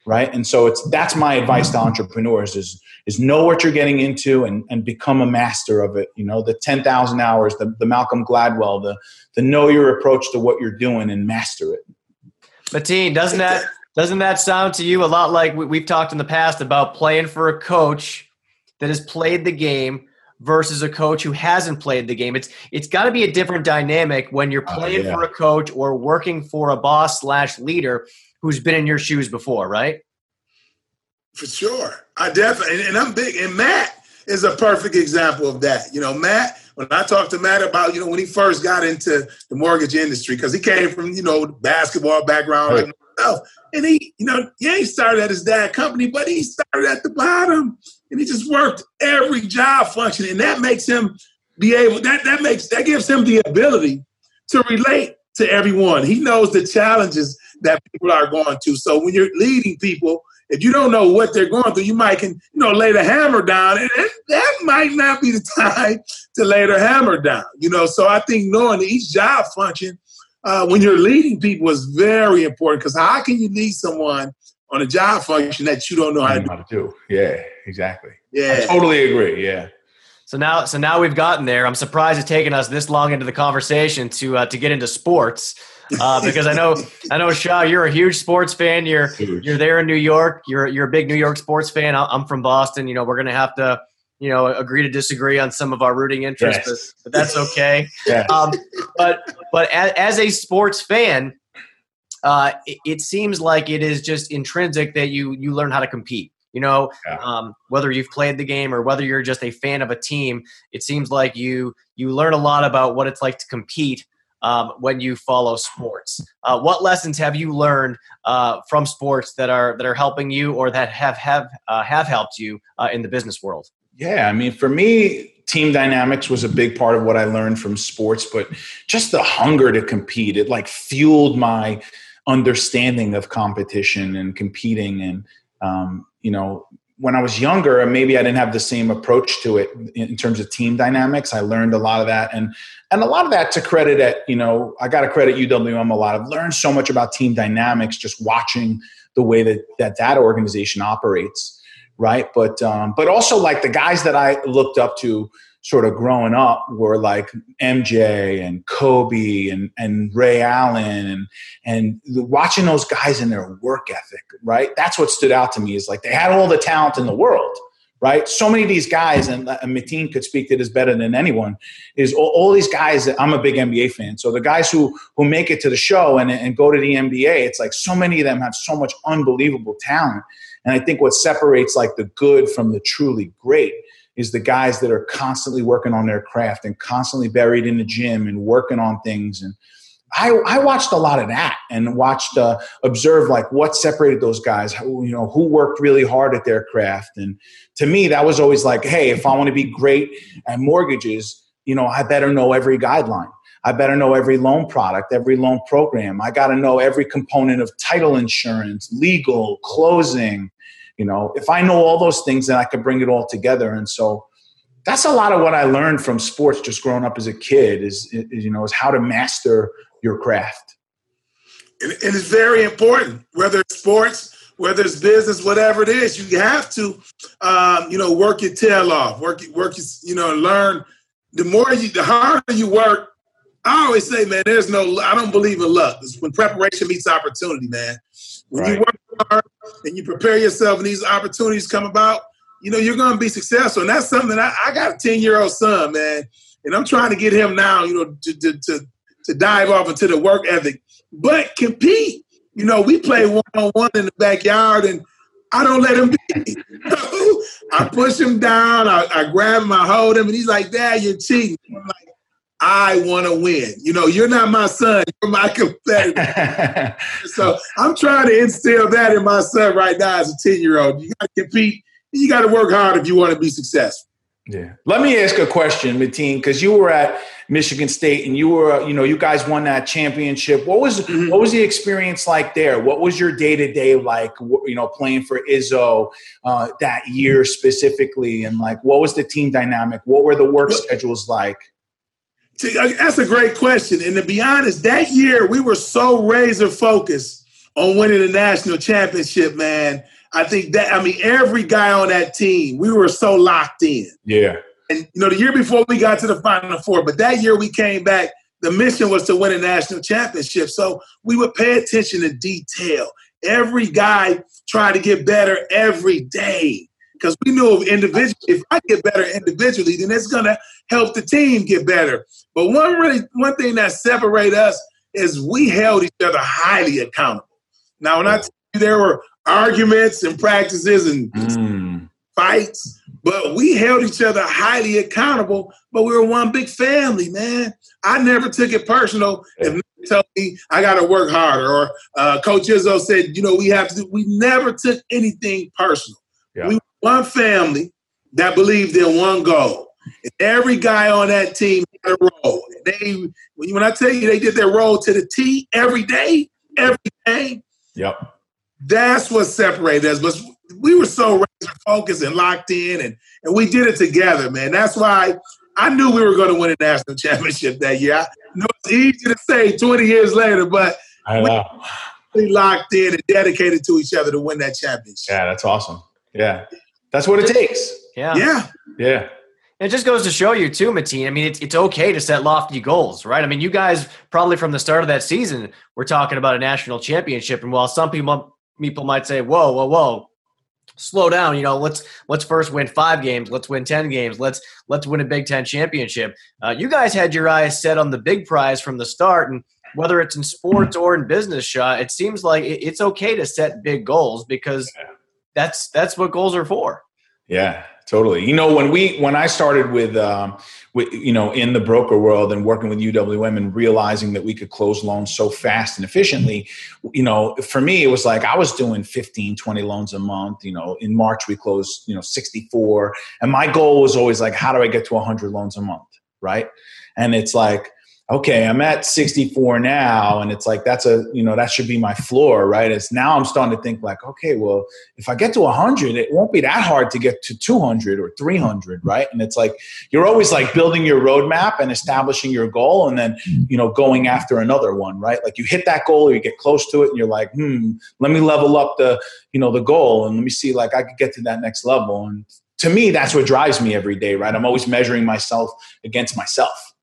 right? And so it's that's my advice to entrepreneurs is is know what you're getting into and, and become a master of it you know the 10000 hours the, the malcolm gladwell the the know your approach to what you're doing and master it
Mateen, doesn't that doesn't that sound to you a lot like we've talked in the past about playing for a coach that has played the game versus a coach who hasn't played the game. It's it's got to be a different dynamic when you're oh, playing yeah. for a coach or working for a boss slash leader who's been in your shoes before, right?
For sure, I definitely and I'm big. And Mat is a perfect example of that. You know, Mat. When I talked to Mat about you know when he first got into the mortgage industry because he came from you know basketball background right. like myself, and he you know yeah he started at his dad company, but he started at the bottom and he just worked every job function, and that makes him be able that that makes that gives him the ability to relate to everyone. He knows the challenges that people are going to. So when you're leading people, if you don't know what they're going through, you might can you know lay the hammer down, and that might not be the time to lay the hammer down. You know, so I think knowing each job function uh, when you're leading people is very important because how can you lead someone on a job function that you don't know how to, how to do.
Yeah, exactly. Yeah, I totally agree. Yeah.
So now, so now we've gotten there. I'm surprised it's taken us this long into the conversation to uh, to get into sports. Uh, because I know I know Shah, you're a huge sports fan. You're you're there in New York. You're you're a big New York sports fan. I'm from Boston. You know, we're gonna have to you know agree to disagree on some of our rooting interests, yes. but, but, that's okay. yes. um, but but as, as, a sports fan, uh, it, it, seems like it is just intrinsic that you you learn how to compete. You know, yeah. um, whether you've played the game or whether you're just a fan of a team, it seems like you you learn a lot about what it's like to compete um, when you follow sports. Uh, what lessons have you learned uh, from sports that are that are helping you or that have have uh, have helped you uh, in the business world?
Yeah, I mean, for me, team dynamics was a big part of what I learned from sports, but just the hunger to compete, it like fueled my understanding of competition and competing and um, you know when i was younger maybe i didn't have the same approach to it in terms of team dynamics i learned a lot of that and and a lot of that to credit at you know i got to credit uwm a lot i've learned so much about team dynamics just watching the way that that, that organization operates right but um, but also like the guys that i looked up to sort of growing up were like MJ and Kobe and, and Ray Allen and and watching those guys in their work ethic, right? That's what stood out to me is like they had all the talent in the world, right? So many of these guys, and, Mateen could speak to this better than anyone, is all, all these guys. I'm a big NBA fan, so the guys who who make it to the show and, and go to the NBA, it's like so many of them have so much unbelievable talent. And I think what separates like the good from the truly great is the guys that are constantly working on their craft and constantly buried in the gym and working on things and I, I watched a lot of that and watched uh, observe like what separated those guys who, you know who worked really hard at their craft. And to me that was always like hey if i want to be great at mortgages you know i better know every guideline. I better know every loan product every loan program. I got to know every component of title insurance legal closing. You know if i know all those things then i could bring it all together. And so that's a lot of what i learned from sports just growing up as a kid is, is you know is how to master your craft
and, and it's very important whether it's sports whether it's business, whatever it is, you have to, um, you know, work your tail off, work, work, you know, learn. The more you, the harder you work. I always say, man, there's no. I don't believe in luck. It's when preparation meets opportunity, man. When right. you work hard and you prepare yourself, and these opportunities come about, you know, you're going to be successful. And that's something I, I got a 10 year old son, man, and I'm trying to get him now, you know, to, to, to, to dive off into the work ethic, but compete. You know, we play one on one in the backyard, and I don't let him be. I push him down, I, I, grab him, I hold him, and he's like, Dad, you're cheating. I'm like, I want to win. You know, you're not my son, you're my competitor. so I'm trying to instill that in my son right now as a 10 year old. You got to compete, you got to work hard if you want to be successful.
Yeah. Let me ask a question, Mateen, because you were at Michigan State and you were, you know, you guys won that championship. What was mm-hmm. what was the experience like there? What was your day to day like? You know, playing for Izzo uh, that year specifically, and like, what was the team dynamic? What were the work schedules like?
Uh, that's a great question. And to be honest, that year we were so razor focused on winning the national championship, man I think that I mean every guy on that team, we were so locked in.
Yeah.
And you know, the year before we got to the final four, but that year we came back, the mission was to win a national championship. So we would pay attention to detail. Every guy tried to get better every day. Because we knew individually, if I get better individually, then it's gonna help the team get better. But one really one thing that separate us is we held each other highly accountable. Now, when I tell you there were arguments and practices and mm. fights, but we held each other highly accountable. But we were one big family, man. I never took it personal if told me I got to work harder, or uh, Coach Izzo said, you know, we have to. Do, we never took anything personal. Yeah. We were one family that believed in one goal. And every guy on that team had a role. And they, when I tell you, they did their role to the T every day, every day.
Yep.
That's what separated us. But we were so razor focused and locked in, and and we did it together, man. That's why I knew we were going to win a national championship that year. I know it's easy to say 20 years later, but
I know.
we locked in and dedicated to each other to win that championship.
Yeah, that's awesome. Yeah, that's what it takes.
Yeah,
yeah,
yeah.
It just goes to show you too, Mateen. I mean, it's, it's okay to set lofty goals, right? I mean, you guys probably from the start of that season were talking about a national championship, and while some people people might say, "Whoa, whoa, whoa." Slow down, you know. Let's let's first win five games. Let's win ten games. Let's let's win a Big Ten championship. Uh, you guys had your eyes set on the big prize from the start, and whether it's in sports or in business, Shah, it seems like it's okay to set big goals because that's that's what goals are for.
Yeah, totally. You know, when we when I started with, um, with you know in the broker world and working with UWM and realizing that we could close loans so fast and efficiently, you know, for me it was like I was doing 15, 20 loans a month. You know, in March we closed you know 64, and my goal was always like, how do I get to 100 loans a month, right? And it's like okay, I'm at 64 now, and it's like that's a you know that should be my floor, right? It's now I'm starting to think like, okay, well, if I get to 100, it won't be that hard to get to 200 or 300, right? And it's like you're always like building your roadmap and establishing your goal, and then you know going after another one, right? Like you hit that goal or you get close to it, and you're like, hmm, let me level up the you know the goal, and let me see like I could get to that next level, and to me that's what drives me every day, right? I'm always measuring myself against myself.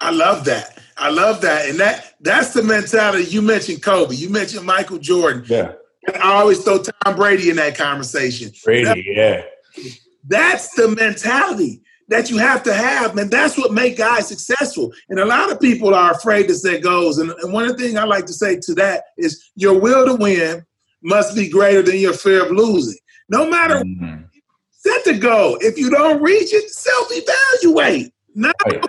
I love that. I love that. And that that's the mentality. You mentioned Kobe. You mentioned Michael Jordan.
Yeah.
And I always throw Tom Brady in that conversation.
Brady,
that,
yeah.
That's the mentality that you have to have, man. That's what make guys successful. And a lot of people are afraid to set goals. And, and one of the things I like to say to that is your will to win must be greater than your fear of losing. No matter mm-hmm. set the goal. If you don't reach it, self-evaluate. No, right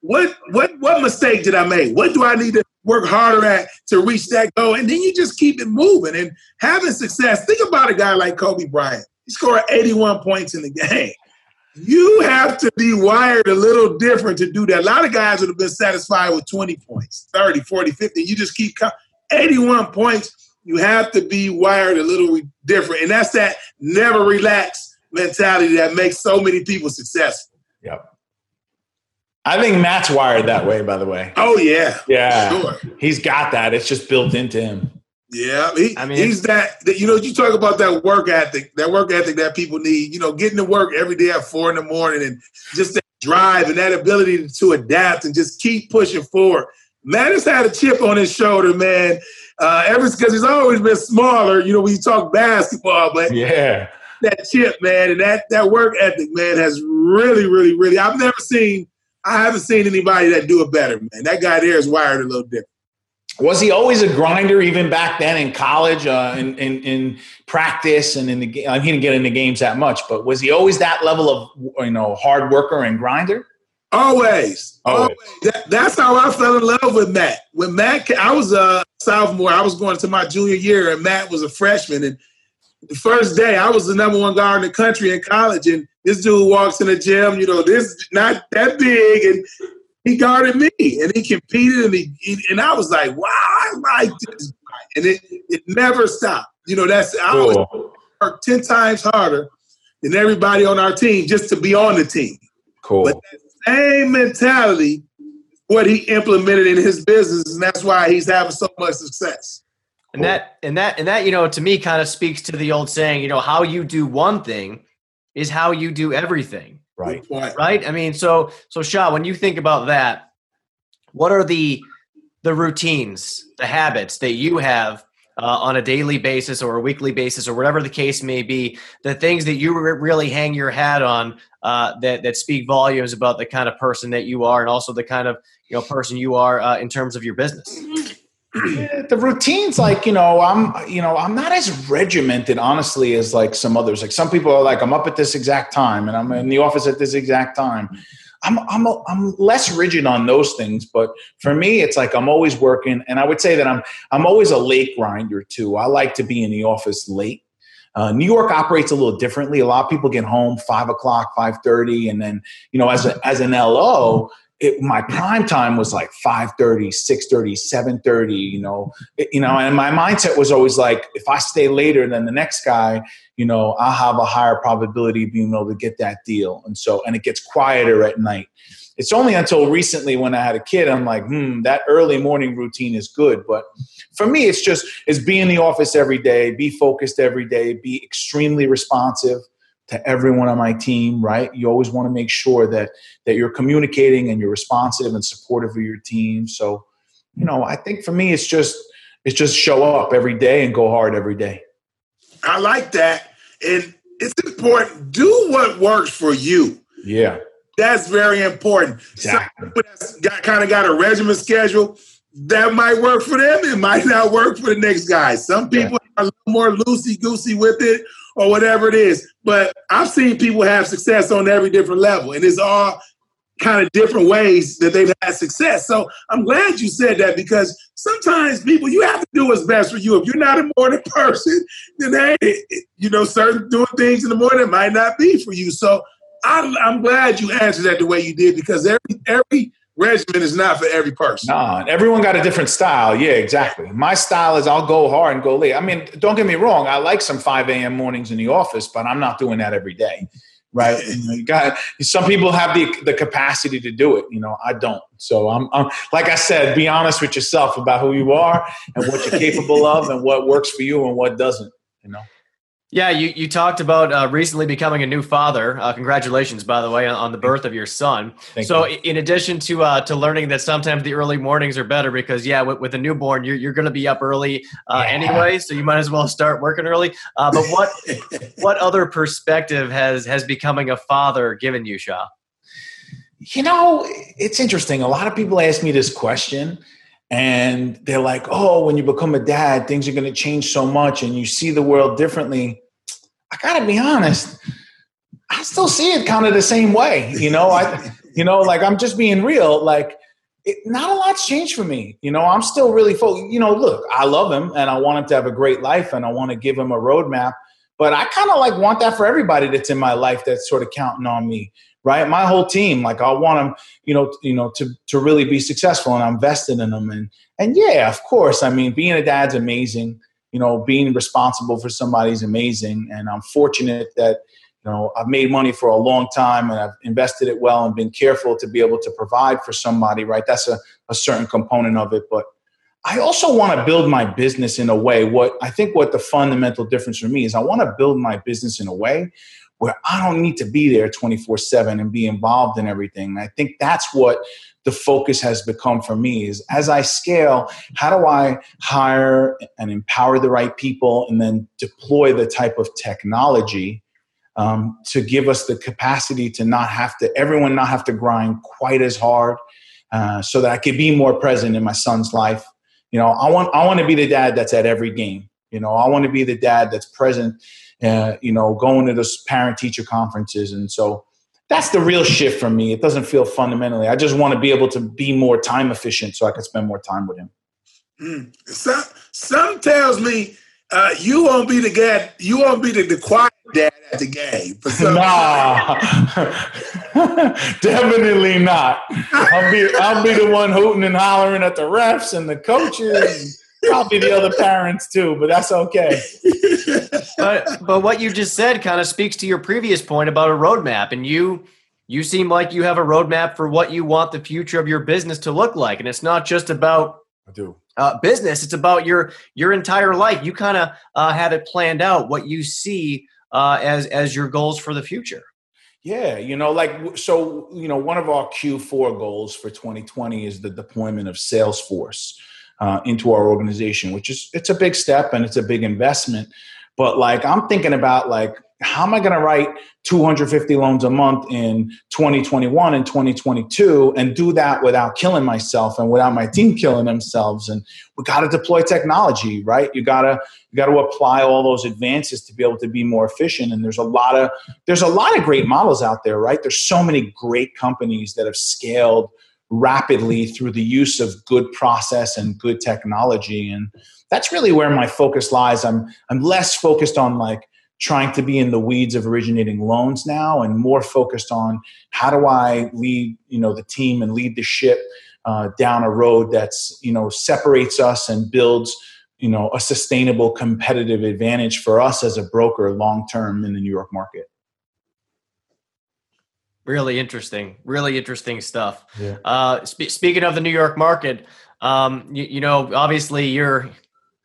what what what mistake did I make? What do I need to work harder at to reach that goal? And then you just keep it moving and having success. Think about a guy like Kobe Bryant. He scored 81 points in the game. You have to be wired a little different to do that. A lot of guys would have been satisfied with 20 points, 30, 40, 50. You just keep 81 points. You have to be wired a little different. And that's that never relax mentality that makes so many people successful.
Yep. I think Mat's wired that way, by the way.
Oh yeah,
yeah. Sure. He's got that. It's just built into him.
Yeah, he, I mean, he's that, that. You know, you talk about that work ethic, that work ethic that people need. You know, getting to work every day at four in the morning, and just that drive and that ability to adapt and just keep pushing forward. Mat has had a chip on his shoulder, man. Uh, ever because he's always been smaller. You know, when you talk basketball, but
yeah,
that chip, man, and that that work ethic, man, has really, really, really. I've never seen. I haven't seen anybody that do it better, man. That guy there is wired a little different.
Was he always a grinder even back then in college, uh, in, in, in practice and in the game? I mean, He didn't get into games that much, but was he always that level of you know hard worker and grinder?
Always, always. That, that's how I fell in love with Mat. When Mat, I was a sophomore. I was going to my junior year, and Mat was a freshman. And the first day, I was the number one guard in the country in college, and this dude walks in the gym. You know, this not that big, and he guarded me and he competed and he, and I was like, wow, I like this guy. And it it never stopped. You know, that's I always work ten times harder than everybody on our team just to be on the team.
Cool.
But that same mentality, what he implemented in his business, and that's why he's having so much success.
And that and that and that, you know, to me kind of speaks to the old saying, you know, how you do one thing is how you do everything.
Right.
Right. I mean, so so Shah, when you think about that, what are the the routines, the habits that you have uh, on a daily basis or a weekly basis or whatever the case may be, the things that you re- really hang your hat on uh, that that speak volumes about the kind of person that you are and also the kind of you know person you are uh, in terms of your business
the routines like you know i'm you know i'm not as regimented honestly as like some others. Like some people are like i'm up at this exact time and i'm in the office at this exact time. I'm i'm i'm less rigid on those things but for me it's like i'm always working. And i would say that i'm i'm always a late grinder too. I like to be in the office late. Uh, New York operates a little differently. A lot of people get home five o'clock, five thirty, and then you know, as a, as an LO, it, my prime time was like 5.30 6.30 7.30 you know it, you know and my mindset was always like if i stay later than the next guy you know i'll have a higher probability of being able to get that deal. And so and it gets quieter at night. It's only until recently when i had a kid i'm like hmm that early morning routine is good. But for me it's just is be in the office every day be focused every day be extremely responsive to everyone on my team, right? You always want to make sure that that you're communicating and you're responsive and supportive of your team. So, you know, I think for me it's just it's just show up every day and go hard every day.
I like that. And it's important. Do what works for you.
Yeah.
That's very important.
Exactly.
That's got kind of got a regimen schedule that might work for them. It might not work for the next guy. Some people yeah. are a little more loosey goosey with it or whatever it is. But I've seen people have success on every different level, and it's all kind of different ways that they've had success. So I'm glad you said that because sometimes people, you have to do what's best for you. If you're not a morning person, then hey, you know, certain doing things in the morning might not be for you. So I'm, I'm glad you answered that the way you did because every every regimen is not for every person.
No, everyone got a different style. Yeah, exactly. My style is I'll go hard and go late. I mean, don't get me wrong. I like some 5 a.m. mornings in the office, but I'm not doing that every day. Right. you uh, got some people have the the capacity to do it. You know, I don't. So I'm, I'm like I said, be honest with yourself about who you are and what you're capable of and what works for you and what doesn't. You know.
Yeah, you, you talked about uh, recently becoming a new father. Uh, congratulations, by the way, on, on, the birth of your son.
Thank
so,
you.
in addition to uh, to learning that sometimes the early mornings are better because, yeah, with, with a newborn, you're, you're going to be up early uh, yeah. anyway, so you might as well start working early. Uh, but what what other perspective has has becoming a father given you, Shah?
You know, it's interesting. A lot of people ask me this question, and they're like, oh, when you become a dad, things are going to change so much and you see the world differently. I got to be honest, I still see it kind of the same way. You know, I, you know, like I'm just being real. Like, it, not a lot's changed for me. You know, I'm still really full. You know, look, I love him and I want him to have a great life and I want to give him a roadmap. But I kind of like want that for everybody that's in my life that's sort of counting on me right? My whole team, like I want them, you know, you know, to to really be successful, and I'm vested in them. And and yeah, of course, I mean, being a dad's amazing. You know, being responsible for somebody is amazing, and I'm fortunate that you know I've made money for a long time and I've invested it well and been careful to be able to provide for somebody. Right, that's a, a certain component of it, but. I also want to build my business in a way. What I think what the fundamental difference for me is I want to build my business in a way where I don't need to be there 24 7 and be involved in everything. I think that's what the focus has become for me is as I scale, how do I hire and empower the right people and then deploy the type of technology um, to give us the capacity to not have to, everyone not have to grind quite as hard uh, so that I could be more present in my son's life. You know, I want, I want to be the dad that's at every game. You know, I want to be the dad that's present, uh, you know, going to those parent teacher conferences. And so, that's the real shift for me. It doesn't feel fundamentally. I just want to be able to be more time efficient so I can spend more time with him.
Mm. Some some tells me uh, you won't be the guy. You won't be the, the quiet dad at the game.
Nah, definitely not. I'll be I'll be the one hooting and hollering at the refs and the coaches. Probably the other parents too, but that's okay.
But but what you just said kind of speaks to your previous point about a roadmap, and you you seem like you have a roadmap for what you want the future of your business to look like, and it's not just about
I do
uh, business; it's about your your entire life. You kind of uh, have it planned out what you see uh, as as your goals for the future.
Yeah, you know, like so, you know, one of our Q4 goals for 2020 is the deployment of Salesforce uh, into our organization, which is it's a big step and it's a big investment. But like I'm thinking about like how am I going to write 250 loans a month in 2021 and 2022 and do that without killing myself and without my team killing themselves? And we got to deploy technology right? You got to you got to apply all those advances to be able to be more efficient. And there's a lot of there's a lot of great models out there right? There's so many great companies that have scaled rapidly through the use of good process and good technology. And that's really where my focus lies i'm i'm less focused on like trying to be in the weeds of originating loans now and more focused on how do i lead you know the team and lead the ship uh, down a road that's you know separates us and builds you know a sustainable competitive advantage for us as a broker long term in the new york market
Really interesting, really interesting stuff. Yeah. Uh, sp- speaking of the New York market, um, you, you, know, obviously you're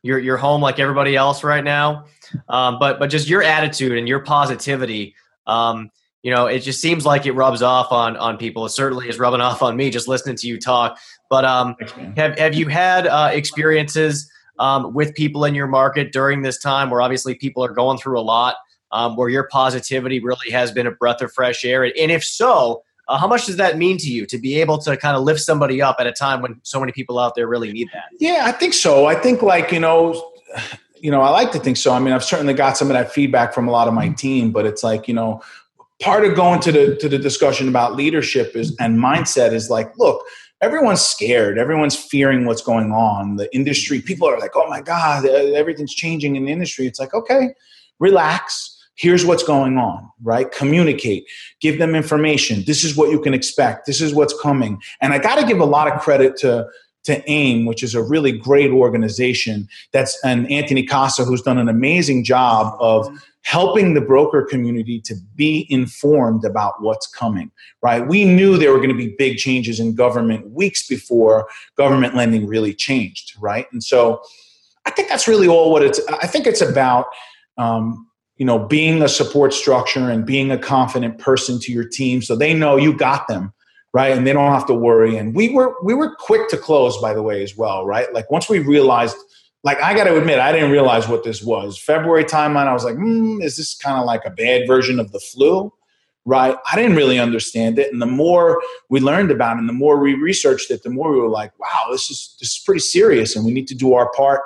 you're you're home like everybody else right now, um, but but just your attitude and your positivity. Um, you know, it just seems like it rubs off on on people. It certainly is rubbing off on me just listening to you talk. But um, have have you had uh, experiences um, with people in your market during this time where obviously people are going through a lot? um, where your positivity really has been a breath of fresh air? And if so, uh, how much does that mean to you to be able to kind of lift somebody up at a time when so many people out there really need that?
Yeah, I think so. I think like you know, you know, I like to think so. I mean, I've certainly got some of that feedback from a lot of my team, but it's like you know, part of going to the to the discussion about leadership is and mindset is like, look. Everyone's scared. Everyone's fearing what's going on. The industry, people are like, "Oh my God, everything's changing in the industry." It's like, okay, relax here's what's going on, right? Communicate, give them information. This is what you can expect. This is what's coming. And I got to give a lot of credit to to AIME, which is a really great organization. That's and Anthony Casa, who's done an amazing job of helping the broker community to be informed about what's coming. Right? We knew there were going to be big changes in government weeks before government lending really changed. Right? And so, I think that's really all what it's. I think it's about. Um, you know, being a support structure and being a confident person to your team so they know you got them, right? And they don't have to worry. And we were we were quick to close, by the way, as well, right? Like once we realized, like I got to admit, I didn't realize what this was. February timeline, I was like, mm, is this kind of like a bad version of the flu? Right? I didn't really understand it. And the more we learned about it and the more we researched it, the more we were like, wow, this is this is pretty serious and we need to do our part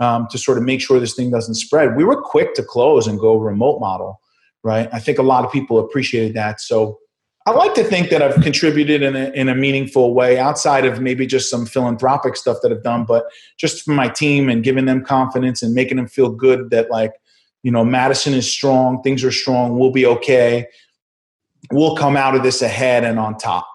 um, to sort of make sure this thing doesn't spread. We were quick to close and go remote model, right? I think a lot of people appreciated that. So I like to think that I've contributed in a, in a meaningful way outside of maybe just some philanthropic stuff that I've done, but just for my team and giving them confidence and making them feel good that like, you know, Madison is strong, things are strong, we'll be okay. We'll come out of this ahead and on top.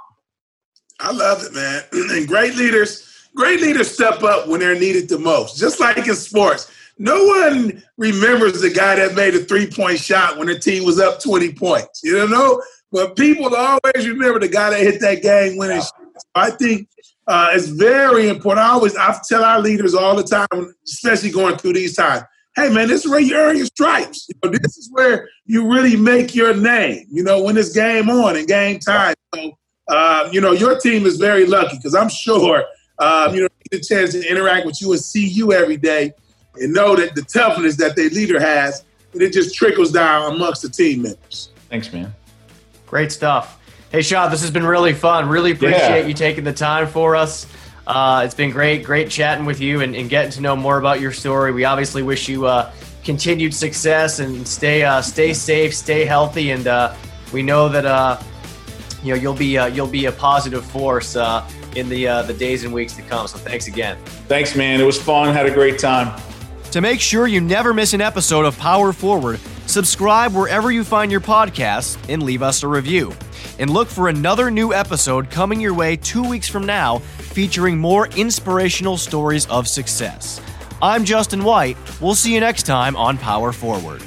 I love it, man. and great leaders Great leaders step up when they're needed the most, just like in sports. No one remembers the guy that made a three point shot when the team was up 20 points. You know, but people always remember the guy that hit that game winning. Shot. I think uh, is very important. I always I tell our leaders all the time, especially going through these times. Hey man, this is where you earn your stripes. You know, this is where you really make your name. You know, when it's game on and game time. So, uh, you know, your team is very lucky because I'm sure um, you know get a chance to interact with you and see you every day and know that the toughness that their leader has, and it just trickles down amongst the team members.
Thanks, man.
Great stuff. Hey, Sean, this has been really fun. Really appreciate yeah. you taking the time for us. Uh, it's been great, great chatting with you and, and, getting to know more about your story. We obviously wish you uh, continued success and stay uh, stay safe, stay healthy, and uh, we know that uh, you know you'll be uh, you'll be a positive force in the uh, the days and weeks to come. So thanks again.
Thanks, man. It was fun. Had a great time.
To make sure you never miss an episode of Power Forward, subscribe wherever you find your podcasts and leave us a review and look for another new episode coming your way two weeks from now featuring more inspirational stories of success. I'm Justin White. We'll see you next time on Power Forward.